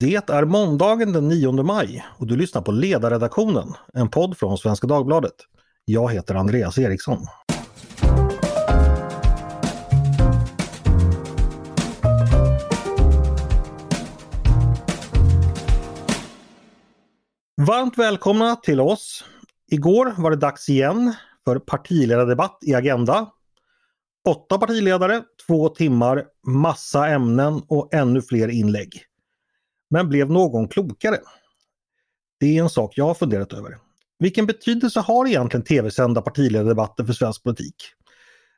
Det är måndagen den 9 maj och du lyssnar på Ledarredaktionen, en podd från Svenska Dagbladet. Jag heter Andreas Eriksson. Varmt välkomna till oss. Igår var det dags igen för partiledardebatt i Agenda. Åtta partiledare, två timmar, massa ämnen och ännu fler inlägg. Men blev någon klokare? Det är en sak jag har funderat över. Vilken betydelse har egentligen tv-sända partiledardebatter för svensk politik?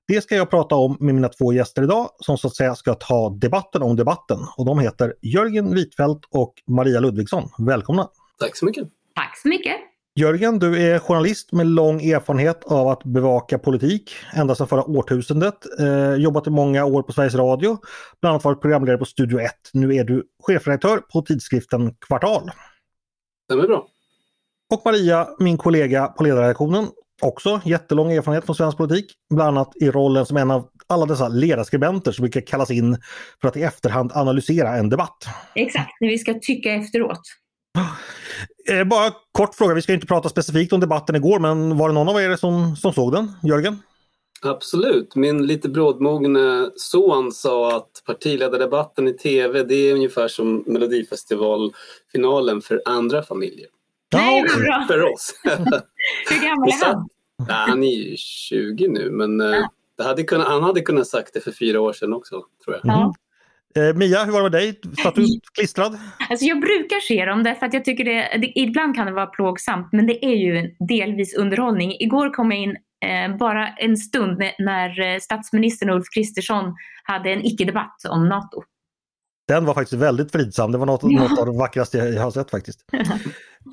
Det ska jag prata om med mina två gäster idag som så att säga ska ta debatten om debatten. Och de heter Jörgen Wittfeldt och Maria Ludvigsson. Välkomna! Tack så mycket! Tack så mycket! Jörgen, du är journalist med lång erfarenhet av att bevaka politik ända sedan förra årtusendet. Eh, jobbat i många år på Sveriges Radio, bland annat varit programledare på Studio 1. Nu är du chefredaktör på tidskriften Kvartal. Det är bra. Och Maria, min kollega på ledarredaktionen, också jättelång erfarenhet från svensk politik, bland annat i rollen som en av alla dessa ledarskribenter som brukar kallas in för att i efterhand analysera en debatt. Exakt, när vi ska tycka efteråt. Eh, bara kort fråga, vi ska inte prata specifikt om debatten igår, men var det någon av er som, som såg den? Jörgen? Absolut. Min lite brådmogne son sa att partiledardebatten i tv det är ungefär som Melodifestivalfinalen för andra familjer. Nej, vad bra! För oss. Hur gammal är han? Ja, han är ju 20 nu men eh, det hade kunnat, han hade kunnat sagt det för fyra år sedan också tror jag. Ja. Eh, Mia, hur var det med dig? Satt du klistrad? Alltså jag brukar se dem därför att jag tycker det, det, ibland kan det vara plågsamt men det är ju delvis underhållning. Igår kom jag in eh, bara en stund när, när eh, statsministern Ulf Kristersson hade en icke-debatt om NATO. Den var faktiskt väldigt fridsam. Det var något, ja. något av det vackraste jag har sett faktiskt.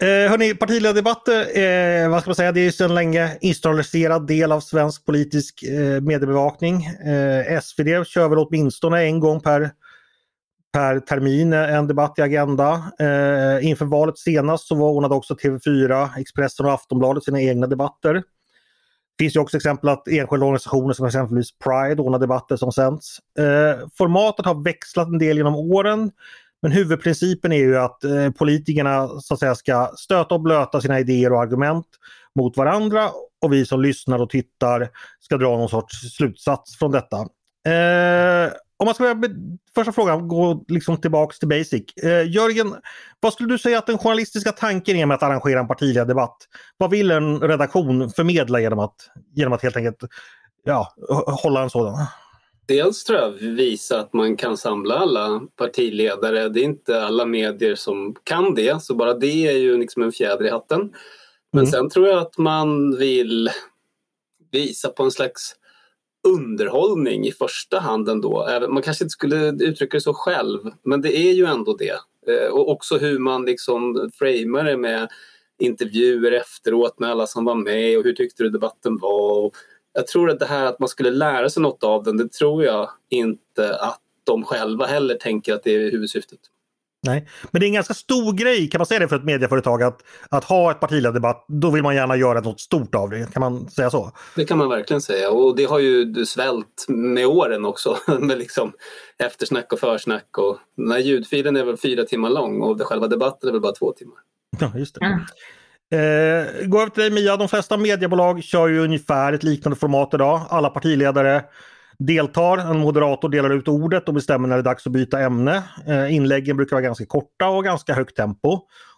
eh, hörni, partiledardebatter, eh, vad ska man säga, det är sedan länge institutionaliserad del av svensk politisk eh, mediebevakning. Eh, SvD kör väl åtminstone en gång per, per termin eh, en debatt i Agenda. Eh, inför valet senast så ordnade också TV4, Expressen och Aftonbladet sina egna debatter. Det finns ju också exempel att enskilda organisationer som exempelvis Pride ordnar debatter som sänds. Eh, formatet har växlat en del genom åren. Men huvudprincipen är ju att eh, politikerna så att säga ska stöta och blöta sina idéer och argument mot varandra och vi som lyssnar och tittar ska dra någon sorts slutsats från detta. Eh, om man ska börja med första frågan, gå liksom tillbaks till basic. Eh, Jörgen, vad skulle du säga att den journalistiska tanken är med att arrangera en partiledardebatt? Vad vill en redaktion förmedla genom att, genom att helt enkelt ja, hålla en sådan? Dels tror jag visa att man kan samla alla partiledare. Det är inte alla medier som kan det, så bara det är ju liksom en fjäder i hatten. Men mm. sen tror jag att man vill visa på en slags underhållning i första hand ändå. Man kanske inte skulle uttrycka det så själv, men det är ju ändå det. Eh, och också hur man liksom framar det med intervjuer efteråt med alla som var med och hur tyckte du debatten var. Jag tror att det här att man skulle lära sig något av den, det tror jag inte att de själva heller tänker att det är huvudsyftet. Nej, men det är en ganska stor grej, kan man säga det för ett medieföretag, att, att ha ett partiledardebatt, då vill man gärna göra något stort av det. Kan man säga så? Det kan man verkligen säga och det har ju svällt med åren också med liksom eftersnack och försnack och den här ljudfilen är väl fyra timmar lång och själva debatten är väl bara två timmar. Ja, just det. Mm. Eh, gå över till dig Mia, de flesta mediebolag kör ju ungefär ett liknande format idag. Alla partiledare deltar. En moderator delar ut ordet och bestämmer när det är dags att byta ämne. Eh, inläggen brukar vara ganska korta och ganska högt tempo.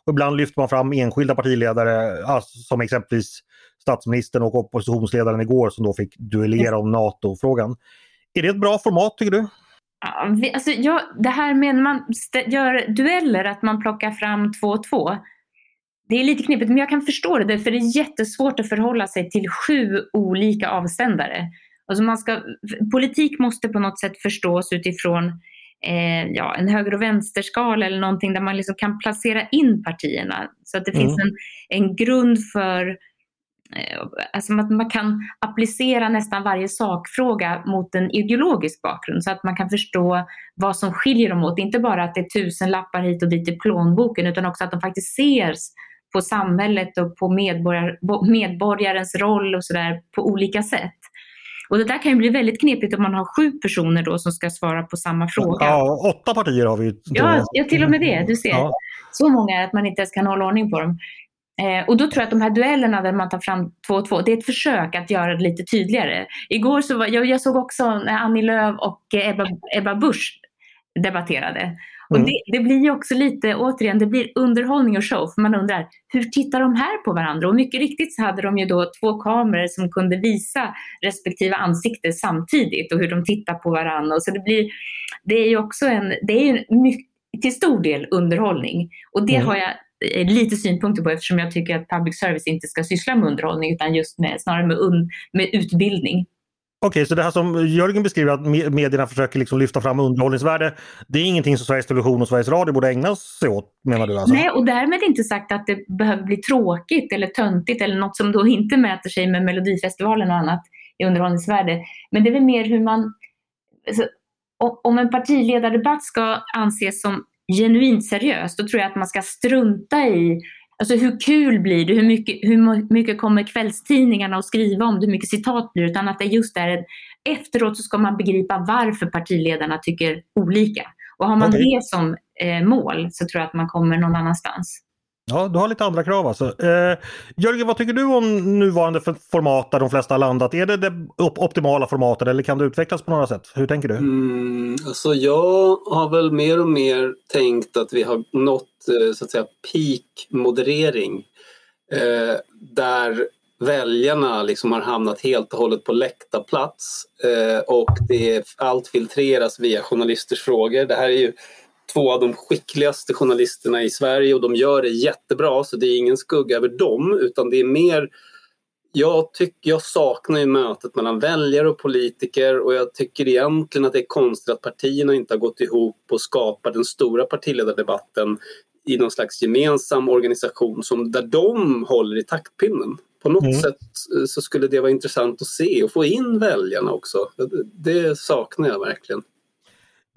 Och ibland lyfter man fram enskilda partiledare alltså som exempelvis statsministern och oppositionsledaren igår som då fick duellera om NATO-frågan. Är det ett bra format tycker du? Alltså, jag, det här med när man gör dueller, att man plockar fram två och två. Det är lite knepigt men jag kan förstå det för det är jättesvårt att förhålla sig till sju olika avsändare. Alltså man ska, politik måste på något sätt förstås utifrån eh, ja, en höger och vänsterskala eller någonting där man liksom kan placera in partierna. Så att det mm. finns en, en grund för eh, Alltså att man kan applicera nästan varje sakfråga mot en ideologisk bakgrund så att man kan förstå vad som skiljer dem åt. Inte bara att det är tusen lappar hit och dit i plånboken utan också att de faktiskt ses på samhället och på medborgar, medborgarens roll och sådär på olika sätt. Och det där kan ju bli väldigt knepigt om man har sju personer då som ska svara på samma fråga. Ja, åtta partier har vi. Ja, ja till och med det. Du ser. Ja. Så många att man inte ens kan hålla ordning på dem. Eh, och då tror jag att de här duellerna där man tar fram två och två, det är ett försök att göra det lite tydligare. Igår så var, jag, jag såg också när Annie Lööf och Ebba, Ebba Busch debatterade. Och mm. det, det, blir ju också lite, återigen, det blir underhållning och show. För man undrar, hur tittar de här på varandra? Och mycket riktigt så hade de ju då två kameror som kunde visa respektive ansikte samtidigt och hur de tittar på varandra. Och så det blir, det är ju också en, det är ju mycket, till stor del underhållning. Och det mm. har jag eh, lite synpunkter på eftersom jag tycker att public service inte ska syssla med underhållning utan just med, snarare med, un, med utbildning. Okej, okay, så det här som Jörgen beskriver att medierna försöker liksom lyfta fram underhållningsvärde. Det är ingenting som Sveriges Television och Sveriges Radio borde ägna sig åt menar du? Alltså? Nej, och därmed inte sagt att det behöver bli tråkigt eller töntigt eller något som då inte mäter sig med Melodifestivalen och annat i underhållningsvärde. Men det är väl mer hur man... Alltså, om en partiledardebatt ska anses som genuint seriös, då tror jag att man ska strunta i Alltså hur kul blir det? Hur mycket, hur mycket kommer kvällstidningarna att skriva om det? Hur mycket citat blir det? Utan att det just är efteråt så ska man begripa varför partiledarna tycker olika. Och har man okay. det som eh, mål så tror jag att man kommer någon annanstans. Ja, du har lite andra krav alltså. Eh, Jörgen, vad tycker du om nuvarande format där de flesta har landat? Är det det optimala formatet eller kan det utvecklas på några sätt? Hur tänker du? Mm, alltså jag har väl mer och mer tänkt att vi har nått eh, så att säga peak moderering. Eh, där väljarna liksom har hamnat helt och hållet på läktarplats eh, och det, allt filtreras via journalisters frågor. Det här är ju två av de skickligaste journalisterna i Sverige och de gör det jättebra så det är ingen skugga över dem utan det är mer jag, tycker, jag saknar ju mötet mellan väljare och politiker och jag tycker egentligen att det är konstigt att partierna inte har gått ihop och skapat den stora partiledardebatten i någon slags gemensam organisation som där de håller i taktpinnen. På något mm. sätt så skulle det vara intressant att se och få in väljarna också. Det saknar jag verkligen.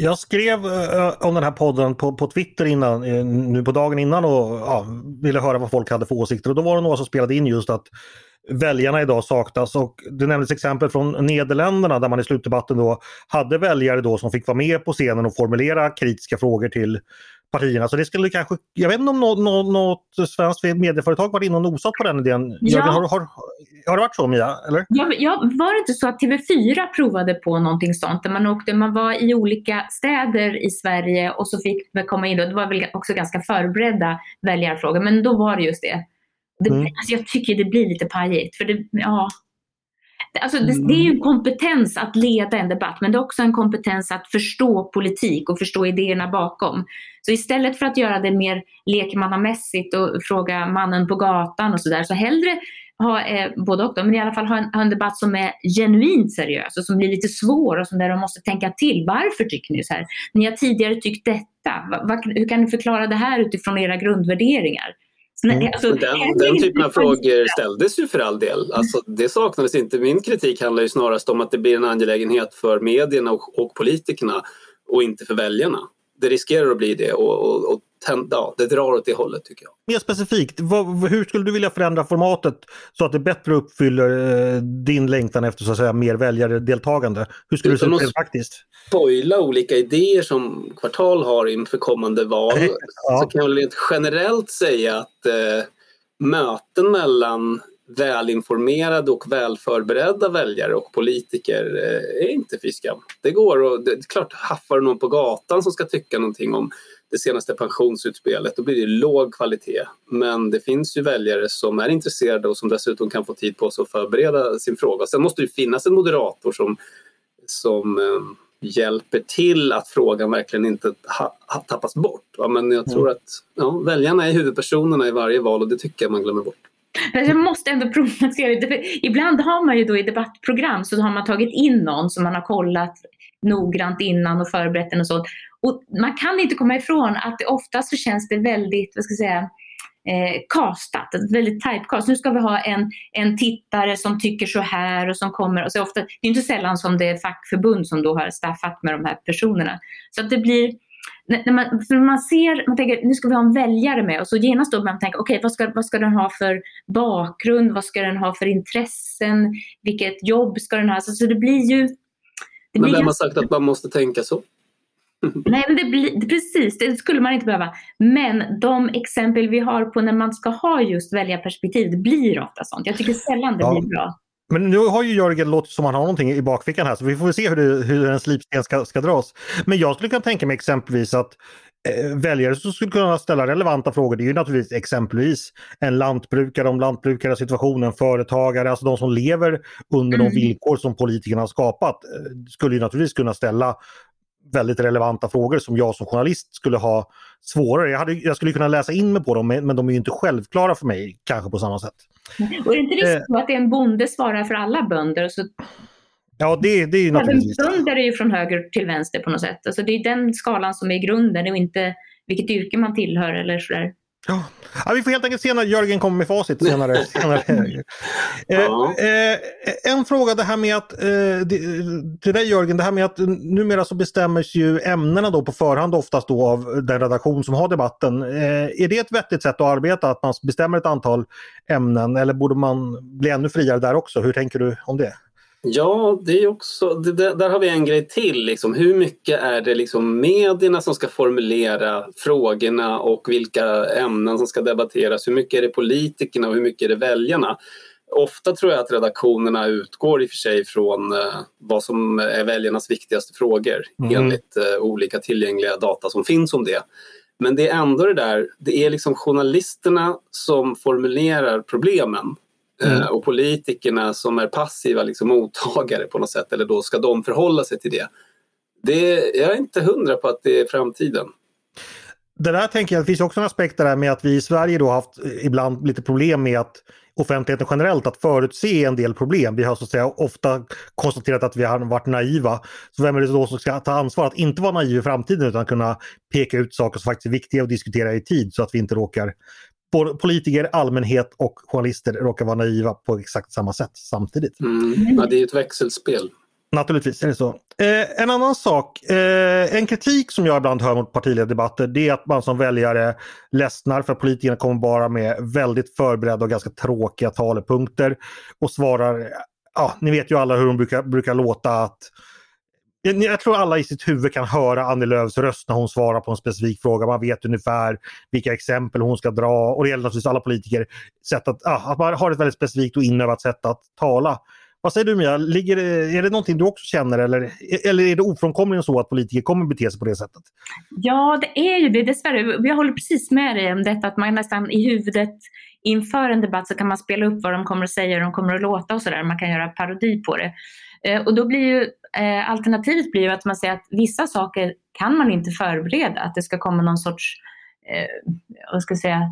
Jag skrev eh, eh, om den här podden på, på Twitter innan, eh, nu på dagen innan och ja, ville höra vad folk hade för åsikter. Och då var det några som spelade in just att väljarna idag saknas. Och det nämndes exempel från Nederländerna där man i slutdebatten då hade väljare då som fick vara med på scenen och formulera kritiska frågor till partierna. Så det skulle kanske, jag vet inte om något, något, något svenskt medieföretag varit inne och nosat på den idén. Ja. Har, har, har det varit så Mia? Eller? Ja, ja, var det inte så att TV4 provade på någonting sånt? Där man, åkte, man var i olika städer i Sverige och så fick man komma in. Det var väl också ganska förberedda väljarfrågor men då var det just det. det mm. alltså jag tycker det blir lite pajigt. För det, ja, Alltså det, det, är ju en kompetens att leda en debatt men det är också en kompetens att förstå politik och förstå idéerna bakom. Så istället för att göra det mer lekmannamässigt och fråga mannen på gatan och sådär så hellre ha eh, både och, då, men i alla fall ha en, ha en, debatt som är genuint seriös och som blir lite svår och som där de måste tänka till. Varför tycker ni så här? Ni har tidigare tyckt detta. Va, va, hur kan ni förklara det här utifrån era grundvärderingar? Mm. Alltså, den, den typen av frågor ställdes ju för all del. Alltså, det saknades inte. Min kritik handlar ju snarast om att det blir en angelägenhet för medierna och, och politikerna och inte för väljarna. Det riskerar att bli det och, och, och ja, det drar åt det hållet tycker jag. Mer specifikt, vad, hur skulle du vilja förändra formatet så att det bättre uppfyller eh, din längtan efter så att säga mer väljardeltagande? Hur skulle Utan du se ut faktiskt? spoila olika idéer som Kvartal har inför kommande val ja. så kan jag rent generellt säga att eh, möten mellan välinformerade och välförberedda väljare och politiker eh, är inte fy Det går och det är klart, haffar någon på gatan som ska tycka någonting om det senaste pensionsutspelet, då blir det låg kvalitet. Men det finns ju väljare som är intresserade och som dessutom kan få tid på sig att förbereda sin fråga. Sen måste det finnas en moderator som, som eh, hjälper till att frågan verkligen inte ha, ha, tappas bort. Ja, men jag tror mm. att ja, väljarna är huvudpersonerna i varje val och det tycker jag man glömmer bort. Jag måste ändå problematisera det. För ibland har man ju då i debattprogram så har man tagit in någon som man har kollat noggrant innan och förberett den och sånt. Och man kan inte komma ifrån att det oftast så känns det väldigt, vad ska jag säga, eh, castat, väldigt typecast. Nu ska vi ha en, en tittare som tycker så här och som kommer. Och så ofta, det är inte sällan som det är fackförbund som då har staffat med de här personerna. Så att det blir när man, för man ser, man tänker nu ska vi ha en väljare med och så genast då man tänker okej okay, vad, ska, vad ska den ha för bakgrund, vad ska den ha för intressen, vilket jobb ska den ha, Så, så det blir ju... Det men vem har sagt att man måste tänka så? Nej, men det blir, precis, det skulle man inte behöva. Men de exempel vi har på när man ska ha just väljarperspektiv, det blir ofta sånt. Jag tycker sällan det ja. blir bra. Men nu har ju Jörgen låtit som han har någonting i bakfickan här så vi får se hur, det, hur en slipsten ska, ska dras. Men jag skulle kunna tänka mig exempelvis att väljare som skulle kunna ställa relevanta frågor det är ju naturligtvis exempelvis en lantbrukare om lantbrukares situation, en företagare, alltså de som lever under mm. de villkor som politikerna har skapat eh, skulle ju naturligtvis kunna ställa väldigt relevanta frågor som jag som journalist skulle ha svårare. Jag, hade, jag skulle kunna läsa in mig på dem men de är inte självklara för mig kanske på samma sätt. Och är det inte risk eh. att en bonde svarar för alla bönder? Så... Ja, det, det är ju naturligtvis Bönder är ju från höger till vänster på något sätt. Alltså det är den skalan som är grunden och inte vilket yrke man tillhör eller sådär. Ja. ja. vi får helt enkelt se när Jörgen kommer med facit senare. senare. Eh, eh, en fråga det här med att, eh, till dig Jörgen, det här med att numera så bestämmer ju ämnena då på förhand oftast då av den redaktion som har debatten. Eh, är det ett vettigt sätt att arbeta, att man bestämmer ett antal ämnen eller borde man bli ännu friare där också? Hur tänker du om det? Ja, det är också, det, där har vi en grej till. Liksom. Hur mycket är det liksom medierna som ska formulera frågorna och vilka ämnen som ska debatteras? Hur mycket är det politikerna och hur mycket är det väljarna? Ofta tror jag att redaktionerna utgår i och för sig från eh, vad som är väljarnas viktigaste frågor mm. enligt eh, olika tillgängliga data som finns om det. Men det är ändå det där, det är liksom journalisterna som formulerar problemen Mm. Eh, och politikerna som är passiva liksom, mottagare på något sätt, eller då ska de förhålla sig till det. det jag är inte hundra på att det är framtiden. Det där tänker jag, det finns också en aspekt där med att vi i Sverige då haft ibland lite problem med att offentligheten generellt att förutse en del problem. Vi har så att säga ofta konstaterat att vi har varit naiva. Så vem är det då som ska ta ansvar att inte vara naiv i framtiden utan kunna peka ut saker som faktiskt är viktiga och diskutera i tid så att vi inte råkar politiker, allmänhet och journalister råkar vara naiva på exakt samma sätt samtidigt. Mm. Ja, det är ett växelspel. Naturligtvis är det så. Eh, en annan sak, eh, en kritik som jag ibland hör mot partiledardebatter det är att man som väljare ledsnar för politikerna kommer bara med väldigt förberedda och ganska tråkiga talepunkter och svarar, ja ni vet ju alla hur de brukar, brukar låta att jag tror alla i sitt huvud kan höra Annie Lööfs röst när hon svarar på en specifik fråga. Man vet ungefär vilka exempel hon ska dra och det gäller naturligtvis alla politiker. Sätt att, ah, att man har ett väldigt specifikt och inövat sätt att tala. Vad säger du Mia, Ligger, är det någonting du också känner eller, eller är det ofrånkomligen så att politiker kommer bete sig på det sättet? Ja, det är ju det dessvärre. Jag håller precis med dig om detta att man nästan i huvudet inför en debatt så kan man spela upp vad de kommer att säga och de kommer att låta och sådär. Man kan göra parodi på det. Eh, och då blir ju eh, alternativet blir ju att man säger att vissa saker kan man inte förbereda. Att det ska komma någon sorts, eh, vad ska jag säga,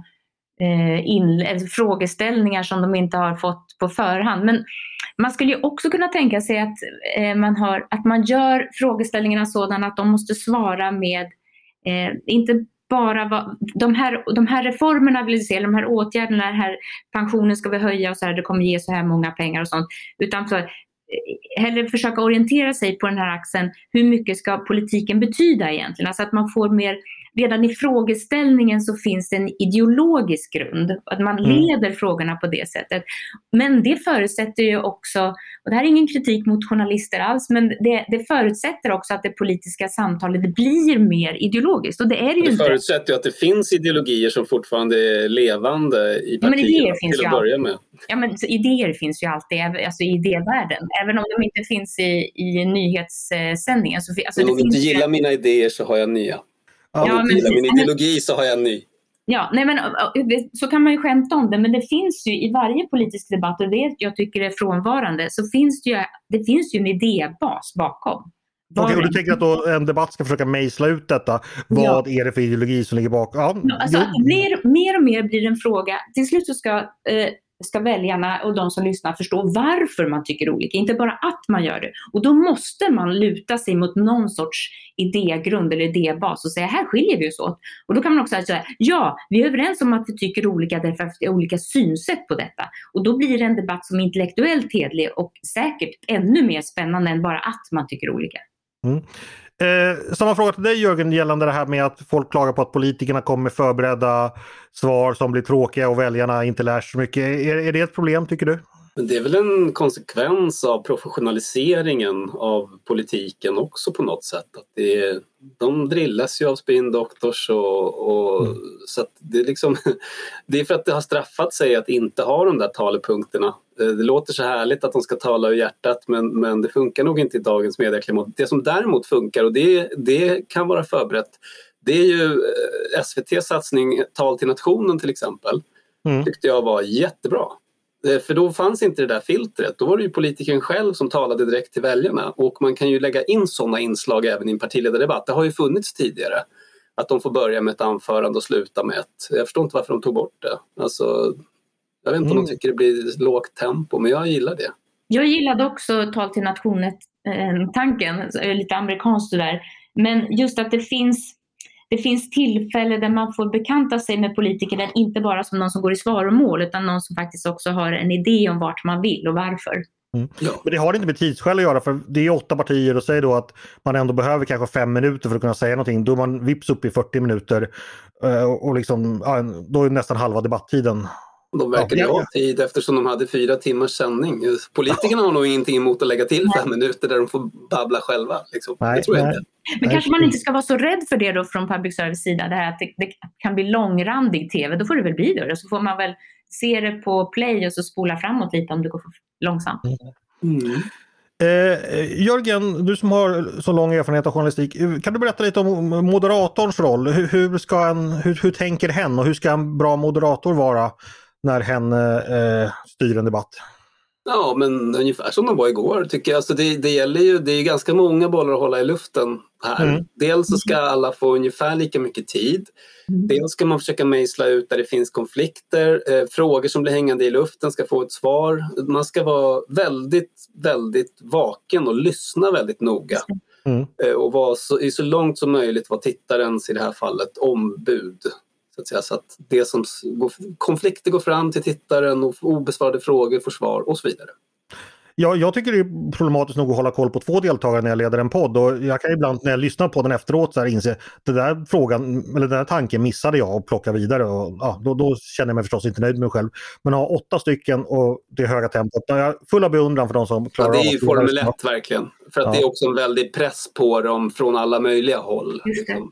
eh, in, frågeställningar som de inte har fått på förhand. Men man skulle ju också kunna tänka sig att, eh, man, har, att man gör frågeställningarna sådana att de måste svara med, eh, inte bara vad, de, här, de här reformerna vill se, de här åtgärderna, den här pensionen ska vi höja och så här, det kommer ge så här många pengar och sånt. Utan för, eh, hellre försöka orientera sig på den här axeln. Hur mycket ska politiken betyda egentligen? Alltså att man får mer redan i frågeställningen så finns det en ideologisk grund, att man mm. leder frågorna på det sättet. Men det förutsätter ju också, och det här är ingen kritik mot journalister alls, men det, det förutsätter också att det politiska samtalet blir mer ideologiskt. Och det är det ju det förutsätter ju att det finns ideologier som fortfarande är levande i partierna ja, till att börja med. Ja, men idéer finns ju alltid alltså i idévärlden, även om de inte finns i, i nyhetssändningen. Så, alltså, om du inte gillar mina idéer så har jag nya. Ja, men, min ideologi så har jag en ny. Ja, nej men, så kan man ju skämta om det, men det finns ju i varje politisk debatt, och det jag tycker är frånvarande, så finns det ju, det finns ju en idébas bakom. Okej, och du tänker att då en debatt ska försöka mejsla ut detta. Vad ja. är det för ideologi som ligger bakom? Ja, alltså, mer, mer och mer blir det en fråga. Till slut så ska eh, ska väljarna och de som lyssnar förstå varför man tycker olika, inte bara att man gör det. Och då måste man luta sig mot någon sorts idégrund eller idébas och säga här skiljer vi oss åt. Och då kan man också säga ja, vi är överens om att vi tycker olika därför att vi har olika synsätt på detta. Och då blir det en debatt som är intellektuellt hedlig och säkert ännu mer spännande än bara att man tycker olika. Mm. Eh, samma fråga till dig Jörgen gällande det här med att folk klagar på att politikerna kommer med förberedda svar som blir tråkiga och väljarna inte lär sig så mycket. Är, är det ett problem tycker du? Men det är väl en konsekvens av professionaliseringen av politiken också på något sätt. Att det är, de drillas ju av spin doctors och, och mm. så det är liksom Det är för att det har straffat sig att inte ha de där talepunkterna. Eh, det låter så härligt att de ska tala ur hjärtat men, men det funkar nog inte i dagens medieklimat. Det som däremot funkar och det, det kan vara förberett det är ju eh, SVTs satsning Tal till nationen till exempel. Mm. tyckte jag var jättebra. Eh, för då fanns inte det där filtret. Då var det ju politikern själv som talade direkt till väljarna. Och man kan ju lägga in sådana inslag även i en partiledardebatt. Det har ju funnits tidigare. Att de får börja med ett anförande och sluta med ett. Jag förstår inte varför de tog bort det. Alltså, jag vet inte mm. om de mm. tycker det blir lågt tempo, men jag gillar det. Jag gillade också tal till nationen-tanken, eh, lite amerikanskt där. Men just att det finns det finns tillfällen där man får bekanta sig med politikerna, inte bara som någon som går i svaromål, utan någon som faktiskt också har en idé om vart man vill och varför. Mm. Ja. Men det har inte med tidsskäl att göra för det är åtta partier och säger då att man ändå behöver kanske fem minuter för att kunna säga någonting. Då är man vips upp i 40 minuter eh, och liksom, då är nästan halva debatttiden de verkade ja, ha tid eftersom de hade fyra timmars sändning. Politikerna har nog ingenting emot att lägga till fem minuter där de får babbla själva. Liksom. Nej, det tror jag inte. Men nej. kanske man inte ska vara så rädd för det då från public service sida, det här att det, det kan bli långrandig tv. Då får det väl bli det. Så får man väl se det på play och så spola framåt lite om det går för långsamt. Mm. Eh, Jörgen, du som har så lång erfarenhet av journalistik, kan du berätta lite om moderatorns roll? Hur, hur ska en, hur, hur tänker hen och hur ska en bra moderator vara när hen eh, styr en debatt? Ja, men ungefär som de var igår tycker jag. Alltså det, det gäller ju, det är ganska många bollar att hålla i luften här. Mm. Dels så ska alla få ungefär lika mycket tid. Mm. Dels ska man försöka mejsla ut där det finns konflikter. Eh, frågor som blir hängande i luften ska få ett svar. Man ska vara väldigt, väldigt vaken och lyssna väldigt noga. Mm. Eh, och vara så, i så långt som möjligt vara tittarens, i det här fallet, ombud. Så att, säga, så att det som går, konflikter går fram till tittaren och obesvarade frågor får svar och så vidare. Ja, jag tycker det är problematiskt nog att hålla koll på två deltagare när jag leder en podd och jag kan ibland när jag lyssnar på den efteråt så här inse den där frågan eller den där tanken missade jag och plocka vidare och ja, då, då, känner jag mig förstås inte nöjd med mig själv. Men att ha åtta stycken och det höga tempot, jag är full av beundran för de som klarar ja, Det är ju Formel 1 verkligen. För att ja. det är också en väldig press på dem från alla möjliga håll. Liksom.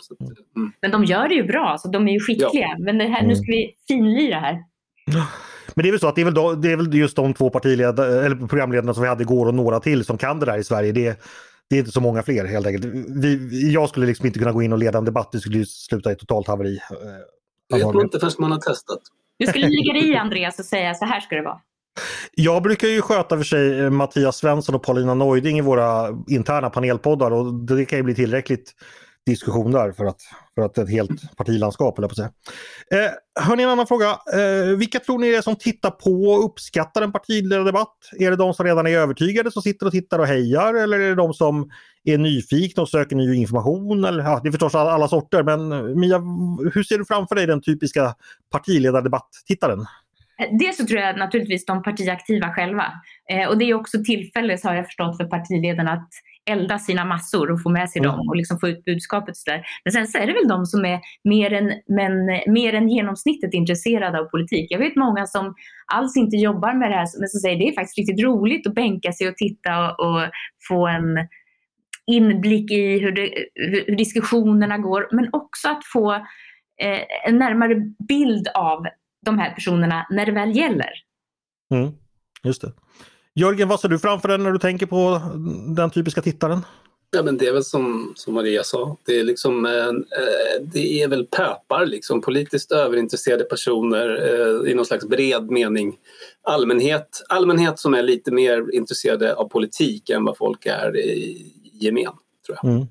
Mm. Men de gör det ju bra, så de är ju skickliga. Ja. Men det här, nu ska vi finlira här. Men det är väl så att det är väl, då, det är väl just de två eller programledarna som vi hade igår och några till som kan det där i Sverige. Det, det är inte så många fler helt enkelt. Vi, jag skulle liksom inte kunna gå in och leda en debatt, det skulle sluta i totalt haveri. Det vet man inte förrän man har testat. Du skulle ligga i Andreas och säga så här ska det vara. Jag brukar ju sköta för sig eh, Mattias Svensson och Paulina Neuding i våra interna panelpoddar och det kan ju bli tillräckligt diskussion där för att, för att ett helt partilandskap, eller på att säga. Eh, hörni, en annan fråga. Eh, vilka tror ni är det som tittar på och uppskattar en partiledardebatt? Är det de som redan är övertygade som sitter och tittar och hejar eller är det de som är nyfikna och söker ny information? Eller, ja, det är förstås alla, alla sorter, men eh, Mia, hur ser du framför dig den typiska partiledardebatt-tittaren? Eh, dels så tror jag naturligtvis de partiaktiva själva. Eh, och det är också tillfälle, har jag förstått, för partiledarna att elda sina massor och få med sig mm. dem och liksom få ut budskapet. Där. Men sen så är det väl de som är mer än, men, mer än genomsnittet intresserade av politik. Jag vet många som alls inte jobbar med det här men som säger det är faktiskt riktigt roligt att bänka sig och titta och, och få en inblick i hur, det, hur, diskussionerna går men också att få eh, en närmare bild av de här personerna när det väl gäller. Mm, just det. Jörgen, vad ser du framför dig när du tänker på den typiska tittaren? Ja, men det är väl som, som Maria sa, det är, liksom, eh, det är väl pöpar, liksom, politiskt överintresserade personer eh, i någon slags bred mening. Allmänhet, allmänhet som är lite mer intresserade av politik än vad folk är i gemen. Tror jag. Mm.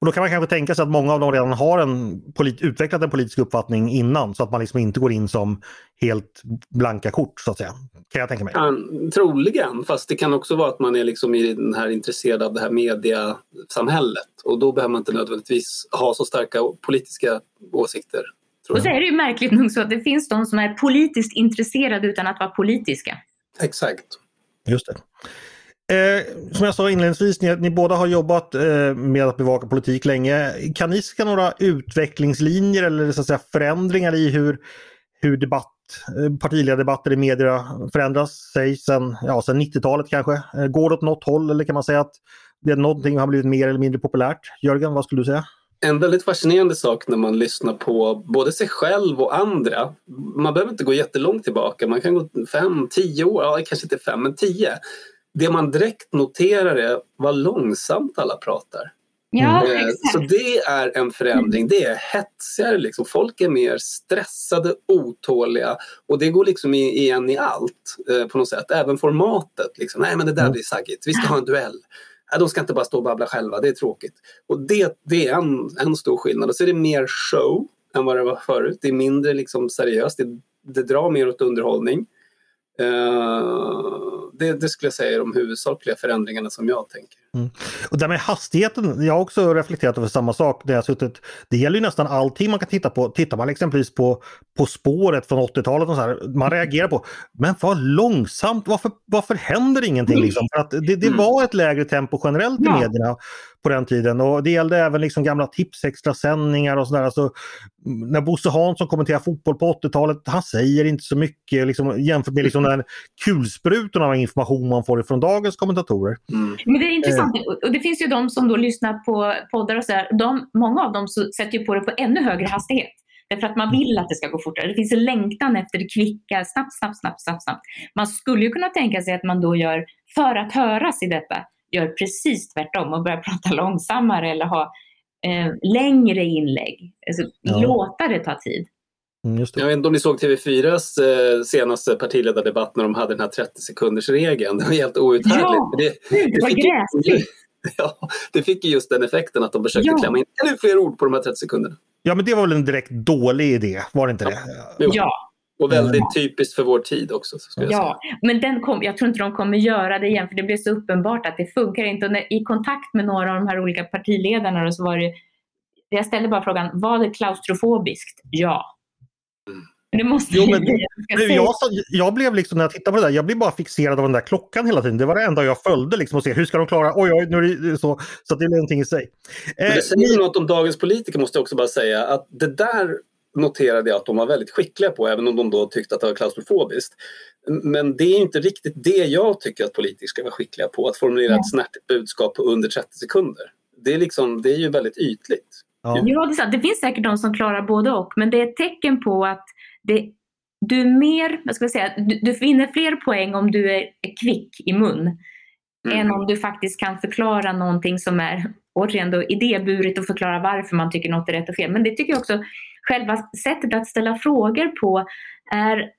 Och då kan man kanske tänka sig att många av dem redan har en utvecklat en politisk uppfattning innan så att man liksom inte går in som helt blanka kort så att säga. Kan jag tänka mig. Ja, troligen, fast det kan också vara att man är liksom i den här intresserad av det här mediasamhället och då behöver man inte nödvändigtvis ha så starka politiska åsikter. Och så är det ju märkligt nog så att det finns de som är politiskt intresserade utan att vara politiska. Exakt. Just det. Eh, som jag sa inledningsvis, ni, ni båda har jobbat eh, med att bevaka politik länge. Kan ni se några utvecklingslinjer eller så att säga, förändringar i hur, hur debatt, eh, partiledardebatter i media förändras sig sen, ja, sen 90-talet kanske? Eh, går det åt något håll eller kan man säga att det är någonting har blivit mer eller mindre populärt? Jörgen, vad skulle du säga? En väldigt fascinerande sak när man lyssnar på både sig själv och andra. Man behöver inte gå jättelångt tillbaka, man kan gå fem, tio år, ja kanske inte fem, men tio. Det man direkt noterar är vad långsamt alla pratar. Ja, Eh, exakt. Så det är en förändring. Det är hetsigare. Liksom. Folk är mer stressade, otåliga och det går liksom i- igen i allt eh, på något sätt. Även formatet. Liksom. Nej men det där Mm. blir saggigt. Vi ska ha en duell. Nej, de ska inte bara stå och babbla själva, det är tråkigt. Och det, det är en, en stor skillnad. Och så är det mer show än vad det var förut. Det är mindre liksom seriöst. Det, det drar mer åt underhållning. Eh, det, det skulle jag säga är de huvudsakliga förändringarna som jag tänker. Och det med hastigheten, jag har också reflekterat över samma sak när jag suttit. Det gäller ju nästan allting man kan titta på. Tittar man exempelvis på På spåret från 80-talet och så här, man reagerar på, men vad långsamt, varför, varför händer ingenting? Liksom? För att det, det Mm. var ett lägre tempo generellt i Ja. medierna på den tiden och det gällde även liksom gamla tipsextrasändningar och sådär. Alltså, när Bosse Hansson kommenterar fotboll på 80-talet, han säger inte så mycket liksom, jämfört med liksom den kulsprutan av information man får ifrån dagens kommentatorer. Mm. Men det är intressant. Och- Och det finns ju de som då lyssnar på poddar och så där. De, många av dem sätter ju på det på ännu högre hastighet. Därför att man vill att det ska gå fortare. Det finns en längtan efter det kvicka, snabbt, snabbt, snabbt, snabbt, snabbt. Man skulle ju kunna tänka sig att man då gör, för att höras i detta, gör precis tvärtom och börjar prata långsammare eller ha eh, längre inlägg. Alltså, Ja. Låta det ta tid. Mm, just det. Jag vet inte om ni såg TV4s eh, senaste partiledardebatt när de hade den här 30 sekunders regeln. Det var helt outhärdligt. Ja, det, Det var gräsligt. ja, det fick ju just den effekten att de försökte Ja. klämma in ännu fler ord på de här 30 sekunderna. Ja men det var väl en direkt dålig idé, var det inte det? Jo. Ja, Och väldigt typiskt för vår tid också. Ja, men den kom, jag tror inte de kommer göra det igen för det blir så uppenbart att det funkar inte. Och när, I kontakt med några av de här olika partiledarna så var det, jag ställde bara frågan, var det klaustrofobiskt? Ja. Det måste Jo, jag men- säga. Jag Jag, blev liksom, när jag tittade på det där, jag blev bara fixerad av den där klockan hela tiden. Det var det enda jag följde liksom och se hur ska de klara, oj oj, nu är det så. Så det är någonting i sig. Men Eh, det säger något om dagens politiker måste jag också bara säga att det där noterade jag att de var väldigt skickliga på även om de då tyckte att det var klaustrofobiskt. Men det är inte riktigt det jag tycker att politiker ska vara skickliga på, att formulera ett snärtigt budskap på under 30 sekunder. Det är, liksom, det är ju väldigt ytligt. ja. Ja, det, det finns säkert de som klarar både och, men det är ett tecken på att det, du är mer, vad ska jag säga, du, du vinner fler poäng om du är, kvick i mun Mm. än om du faktiskt kan förklara någonting som är återigen då idéburigt och förklara varför man tycker något är rätt och fel. Men det tycker jag också, själva sättet att ställa frågor på är,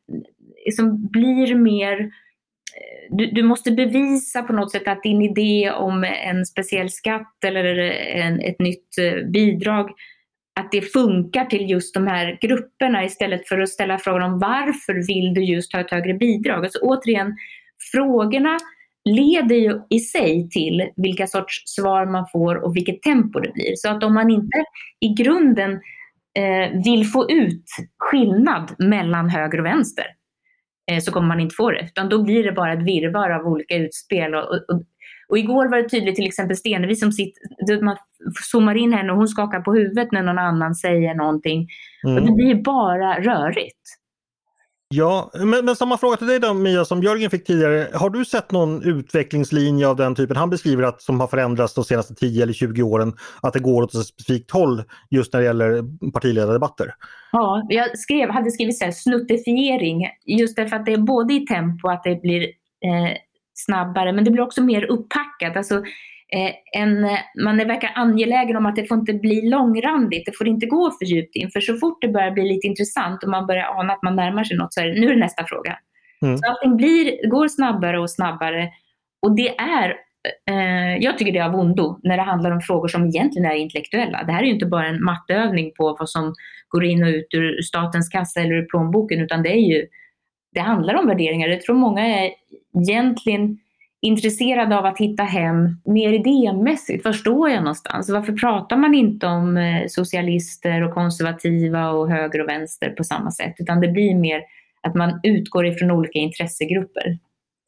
som blir mer eh, du, du måste bevisa på något sätt att din idé om en speciell skatt eller en, ett nytt eh, bidrag att det funkar till just de här grupperna istället för att ställa frågan om varför vill du just ha ett högre bidrag? Alltså återigen, frågorna leder ju i sig till vilka sorts svar man får och vilket tempo det blir. Så att om man inte i grunden eh, vill få ut skillnad mellan höger och vänster eh, så kommer man inte få det. Utan då blir det bara ett virrvarr av olika utspel. Och, och, och igår var det tydligt till exempel Stenevi som sitter, man zoomar in henne och hon skakar på huvudet när någon annan säger någonting. Och det Mm. blir bara rörigt. Ja, men, men samma fråga till dig då Mia som Jörgen fick tidigare. Har du sett någon utvecklingslinje av den typen? Han beskriver att som har förändrats de senaste 10 eller 20 åren, att det går åt ett specifikt håll just när det gäller partiledardebatter. Ja, jag skrev, hade skrivit så här, snuttifiering, just därför att det är både i tempo att det blir eh, snabbare, men det blir också mer upppackat. Alltså, eh, en, man är, verkar angelägen om att det får inte bli långrandigt, det får inte gå för djupt in, för så fort det börjar bli lite intressant och man börjar ana att man närmar sig något så är det, nu är det nästa fråga. Mm. Så allting blir, går snabbare och snabbare och det är Eh, jag tycker det är av ondo när det handlar om frågor som egentligen är intellektuella. Det här är ju inte bara en matteövning på vad som går in och ut ur statens kassa eller ur plånboken, utan det är ju, det handlar om värderingar. Jag tror många är egentligen intresserade av att hitta hem mer idémässigt. Var står jag någonstans? Varför pratar man inte om eh, socialister och konservativa och höger och vänster på samma sätt? Utan det blir mer att man utgår ifrån olika intressegrupper.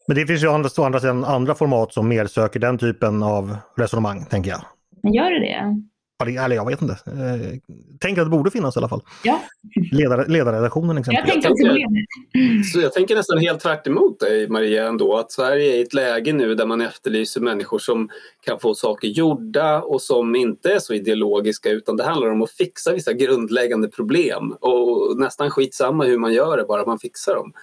Men det finns ju andra, andra andra format som mer söker den typen av resonemang, tänker jag. Gör det det? Eller jag vet inte. Eh, tänker att det borde finnas i alla fall. Ja. Ledar, ledarredaktionen exempelvis. Jag tänker, jag, så jag tänker nästan helt tvärt emot dig Maria ändå. Att Sverige är i ett läge nu där man efterlyser människor som kan få saker gjorda och som inte är så ideologiska utan det handlar om att fixa vissa grundläggande problem. Och nästan skitsamma hur man gör det, bara man fixar dem.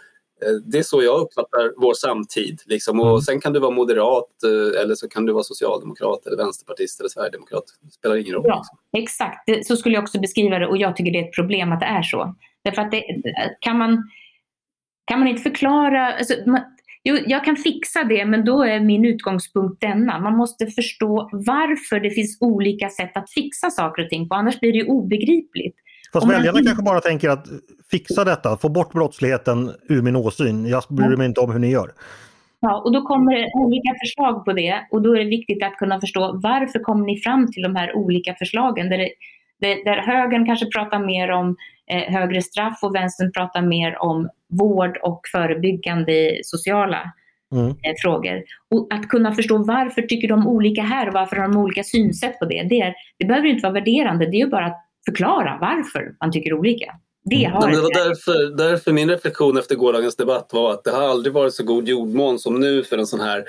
Eh, det är så jag uppfattar vår samtid. Liksom. Och mm. Sen kan du vara moderat eh, eller så kan du vara socialdemokrat eller vänsterpartist eller sverigedemokrat. Det spelar ingen roll. Ja, liksom. Exakt, så skulle jag också beskriva det och jag tycker det är ett problem att det är så. Därför att det, kan, man, kan man inte förklara... Alltså, man, jo, jag kan fixa det men då är min utgångspunkt denna. Man måste förstå varför det finns olika sätt att fixa saker och ting på annars blir det obegripligt. Fast man... väljarna kanske bara tänker att fixa detta, få bort brottsligheten ur min åsyn. Jag bryr mig inte om hur ni gör. Ja, och då kommer det olika förslag på det och då är det viktigt att kunna förstå varför kommer ni fram till de här olika förslagen? Där, det, där högern kanske pratar mer om eh, högre straff och vänstern pratar mer om vård och förebyggande sociala mm. eh, frågor. Och att kunna förstå varför tycker de olika här och varför har de olika synsätt på det. Det, är, det behöver inte vara värderande, det är ju bara att förklara varför man tycker olika. Det, mm. har det var därför, därför min reflektion efter gårdagens debatt var att det har aldrig varit så god jordmån som nu för en sån här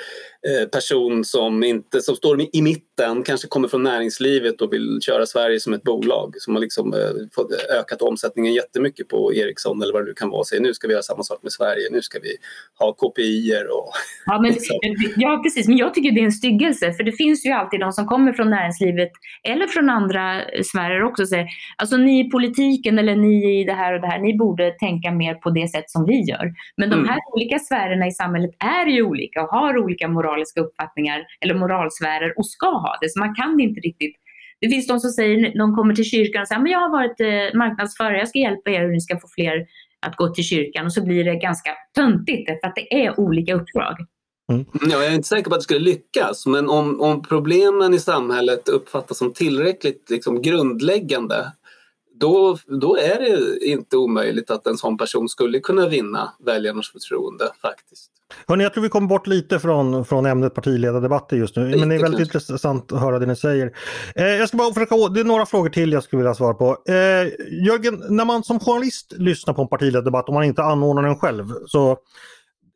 person som, inte, som står i mitten, kanske kommer från näringslivet och vill köra Sverige som ett bolag som har liksom, eh, fått ökat omsättningen jättemycket på Ericsson eller vad det nu kan vara. Säger nu ska vi göra samma sak med Sverige, nu ska vi ha KPI och... Ja, men, ja, precis. Men jag tycker det är en styggelse för det finns ju alltid de som kommer från näringslivet eller från andra sfärer också och säger alltså ni i politiken eller ni i det här och det här, ni borde tänka mer på det sätt som vi gör. Men de mm. här mm. olika sfärerna i samhället är ju olika och har olika moral moraliska uppfattningar eller moralsfärer och ska ha det. Så man kan inte riktigt det finns de som säger, de kommer till kyrkan och säger, men jag har varit eh, marknadsförare, jag ska hjälpa er hur ni ska få fler att gå till kyrkan. Och så blir det ganska töntigt för att det är olika uppdrag. Mm. Ja, jag är inte säker på att det skulle lyckas, men om, om problemen i samhället uppfattas som tillräckligt liksom, grundläggande då, då är det inte omöjligt att en sån person skulle kunna vinna väljarnas förtroende faktiskt. Hörrni, jag tror vi kommer bort lite från, från ämnet partiledardebatter just nu, men det är väldigt kanske. intressant att höra det ni säger. Eh, jag ska bara försöka, det är några frågor till jag skulle vilja svara på. Eh, Jörgen, när man som journalist lyssnar på en partiledardebatt, om man inte anordnar den själv, så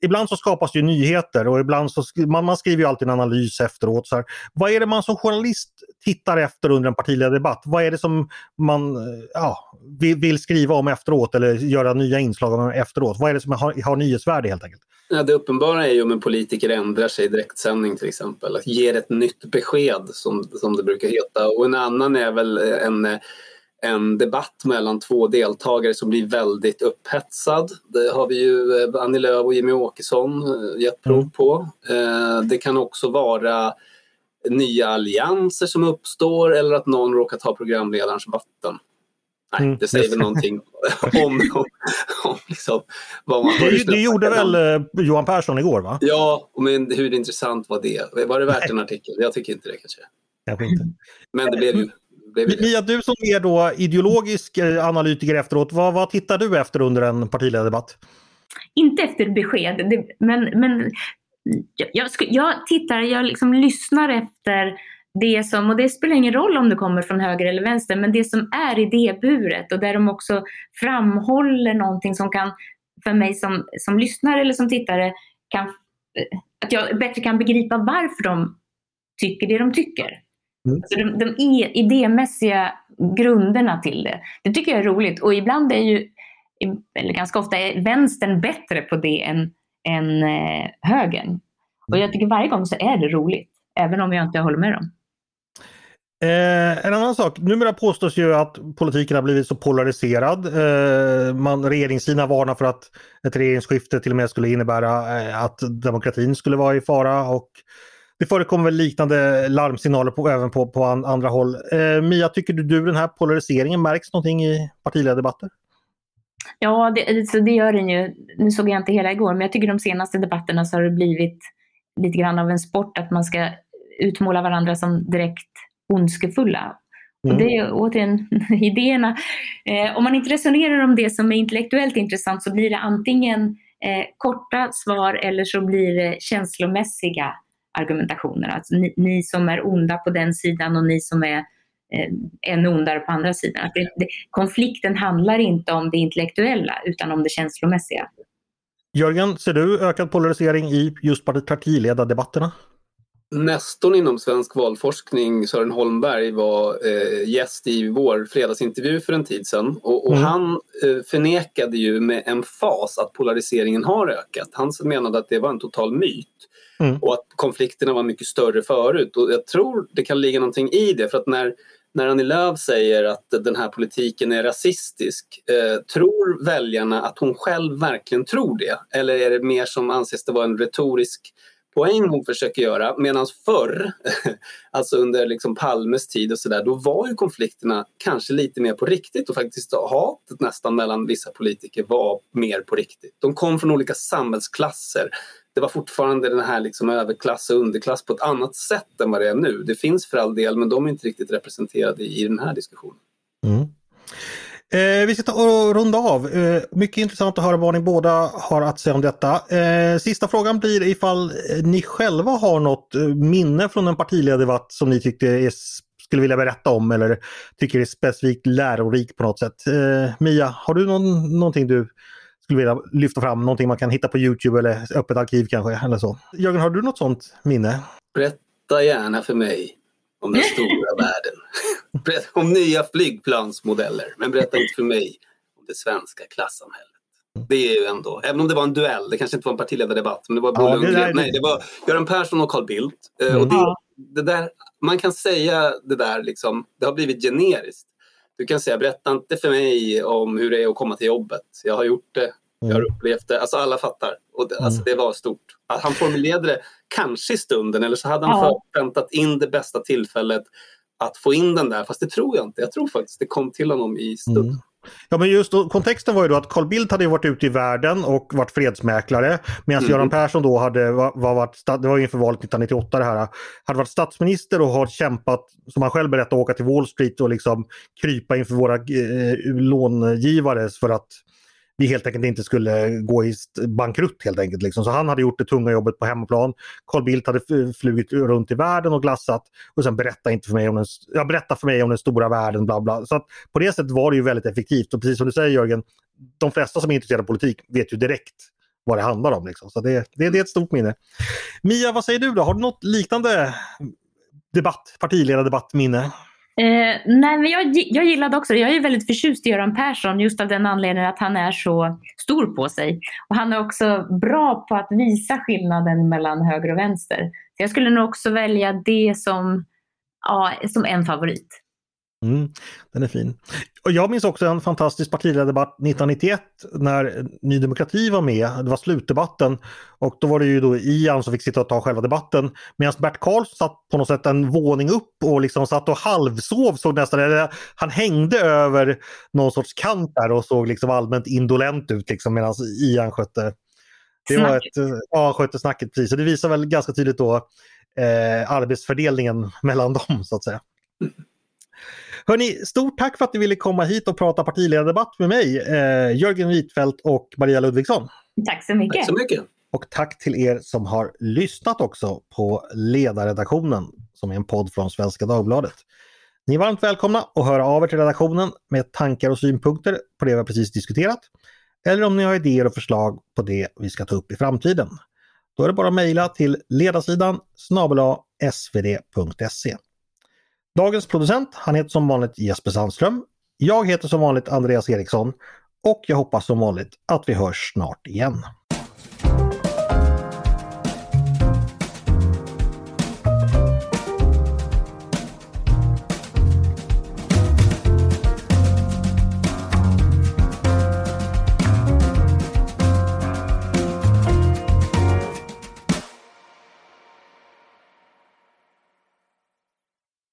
ibland så skapas ju nyheter och ibland så man, man skriver ju alltid en analys efteråt. Så här. Vad är det man som journalist tittar efter under en partiledardebatt? Vad är det som man eh, ja, vill, vill, skriva om efteråt eller göra nya inslag om efteråt? Vad är det som har, har nyhetsvärde helt enkelt? Ja, det uppenbara är ju om en politiker ändrar sig i direktsändning till exempel, ger ett nytt besked som, som det brukar heta. Och en annan är väl en en debatt mellan två deltagare som blir väldigt upphetsad. Det har vi ju eh, Annie Lööf och Jimmy Åkesson eh, gett prov mm. på. Eh, det kan också vara nya allianser som uppstår eller att någon råkar ta programledarens vatten. Nej, mm. det säger väl någonting om, om, om liksom vad man Det, det gjorde väl Johan Persson igår va? Ja, men hur intressant var det? Var det värt en artikel? Jag tycker inte det kanske. Kanske inte. Men det blev ju Mia, du som är då ideologisk eh, analytiker efteråt, vad, vad tittar du efter under en partiledardebatt? Inte efter besked, det, men, men jag, jag, jag tittar, jag liksom lyssnar efter det som, och det spelar ingen roll om det kommer från höger eller vänster, men det som är idéburet och där de också framhåller någonting som kan, för mig som, som lyssnare eller som tittare, kan, eh, att jag bättre kan begripa varför de tycker det de tycker. Mm. Alltså de, de idémässiga grunderna till det. Det tycker jag är roligt och ibland är ju, eller ganska ofta är vänstern bättre på det än, än eh, högern. Och jag tycker varje gång så är det roligt, även om jag inte håller med dem. Eh, en annan sak, numera påstås ju att politiken har blivit så polariserad. Eh, man, regeringssidan varnar för att ett regeringsskifte till och med skulle innebära eh, att demokratin skulle vara i fara och det förekommer väl liknande larmsignaler på, även på, på andra håll. Eh, Mia, tycker du, du den här polariseringen märks någonting i partiledardebatter? Ja, det, alltså det gör den ju. Nu såg jag inte hela igår, men jag tycker de senaste debatterna så har det blivit lite grann av en sport att man ska utmåla varandra som direkt ondskefulla. Mm. Och det är återigen idéerna. Eh, om man inte resonerar om det som är intellektuellt intressant så blir det antingen eh, korta svar eller så blir det känslomässiga argumentationer. Alltså ni, ni som är onda på den sidan och ni som är eh, ännu ondare på andra sidan. Att det, det, konflikten handlar inte om det intellektuella utan om det känslomässiga. Jörgen, ser du ökad polarisering i just partiledardebatterna? Nestorn inom svensk valforskning, Sören Holmberg, var eh, gäst i vår fredagsintervju för en tid sedan. Och, och mm. Han eh, förnekade ju med en fas att polariseringen har ökat. Han menade att det var en total myt. Mm. Och att konflikterna var mycket större förut. Och jag tror det kan ligga någonting i det. För att när, när Annie Lööf säger att den här politiken är rasistisk, eh, tror väljarna att hon själv verkligen tror det? Eller är det mer som anses det vara en retorisk poäng hon försöker göra. Medan förr, alltså under liksom Palmes tid och sådär, då var ju konflikterna kanske lite mer på riktigt och faktiskt hatet nästan mellan vissa politiker var mer på riktigt. De kom från olika samhällsklasser. Det var fortfarande den här liksom överklass och underklass på ett annat sätt än vad det är nu. Det finns för all del, men de är inte riktigt representerade i den här diskussionen. Mm. Eh, vi ska ta och runda av. Eh, mycket intressant att höra vad ni båda har att säga om detta. Eh, sista frågan blir ifall eh, ni själva har något eh, minne från en partiledardebatt som ni tyckte är, skulle vilja berätta om eller tycker är specifikt lärorik på något sätt. Eh, Mia, har du någon, någonting du skulle vilja lyfta fram? Någonting man kan hitta på Youtube eller öppet arkiv kanske? Eller så. Jörgen, har du något sånt minne? Berätta gärna för mig om den stora världen. Berätta om nya flygplansmodeller, men berätta inte för mig om det svenska klassamhället. Det är ju ändå, även om det var en duell, det kanske inte var en partiledardebatt, men det var Bo ja, Lundgren, nej det var Göran Persson och Carl Bildt. Eh, mm. Och det, det, där, man kan säga det där liksom, det har blivit generiskt. Du kan säga, berätta inte för mig om hur det är att komma till jobbet. Jag har gjort det, jag har mm. upplevt det. Alltså alla fattar. Och det, alltså, mm. det var stort. Att han formulerade det kanske i stunden eller så hade han ja. förväntat in det bästa tillfället att få in den där. Fast det tror jag inte. Jag tror faktiskt det kom till honom i stunden. Mm. Ja men just då, kontexten var ju då att Carl Bildt hade varit ute i världen och varit fredsmäklare. Medan mm. Göran Persson då hade var, var varit, det var inför valet 1998 det här, hade varit statsminister och har kämpat, som han själv berättade, åka till Wall Street och liksom krypa inför våra eh, långivare för att vi helt enkelt inte skulle gå i bankrutt helt enkelt. Liksom. Så han hade gjort det tunga jobbet på hemmaplan. Carl Bildt hade flugit runt i världen och glassat och sen berätta, inte för mig om den, ja, berätta för mig om den stora världen. Bla bla. Så att på det sättet var det ju väldigt effektivt och precis som du säger Jörgen, de flesta som är intresserade av politik vet ju direkt vad det handlar om. Liksom. Så det, det, det är ett stort minne. Mia, vad säger du då? Har du något liknande debatt, partiledardebattminne? Eh, nej, men jag, jag gillade också Jag är väldigt förtjust i Göran Persson just av den anledningen att han är så stor på sig. Och han är också bra på att visa skillnaden mellan höger och vänster. Så jag skulle nog också välja det som, ja, som en favorit. Mm, den är fin. Och jag minns också en fantastisk partiledardebatt 1991 när Ny Demokrati var med. Det var slutdebatten och då var det ju då Ian som fick sitta och ta själva debatten. Medan Bert Karlsson satt på något sätt en våning upp och liksom satt och halvsov såg nästan. Han hängde över någon sorts kant där och såg liksom allmänt indolent ut liksom medan Ian skötte det var ett, ja, skötte snacket precis. Så det visar väl ganska tydligt då eh, arbetsfördelningen mellan dem så att säga. Hörni, stort tack för att ni ville komma hit och prata partiledardebatt med mig, eh, Jörgen Wittfeldt och Maria Ludvigsson. Tack så mycket. Tack så mycket. Och tack till er som har lyssnat också på Ledarredaktionen som är en podd från Svenska Dagbladet. Ni är varmt välkomna att höra av er till redaktionen med tankar och synpunkter på det vi precis diskuterat. Eller om ni har idéer och förslag på det vi ska ta upp i framtiden. Då är det bara att mejla till ledarsidan snabel svd.se. Dagens producent, han heter som vanligt Jesper Sandström. Jag heter som vanligt Andreas Eriksson och jag hoppas som vanligt att vi hörs snart igen.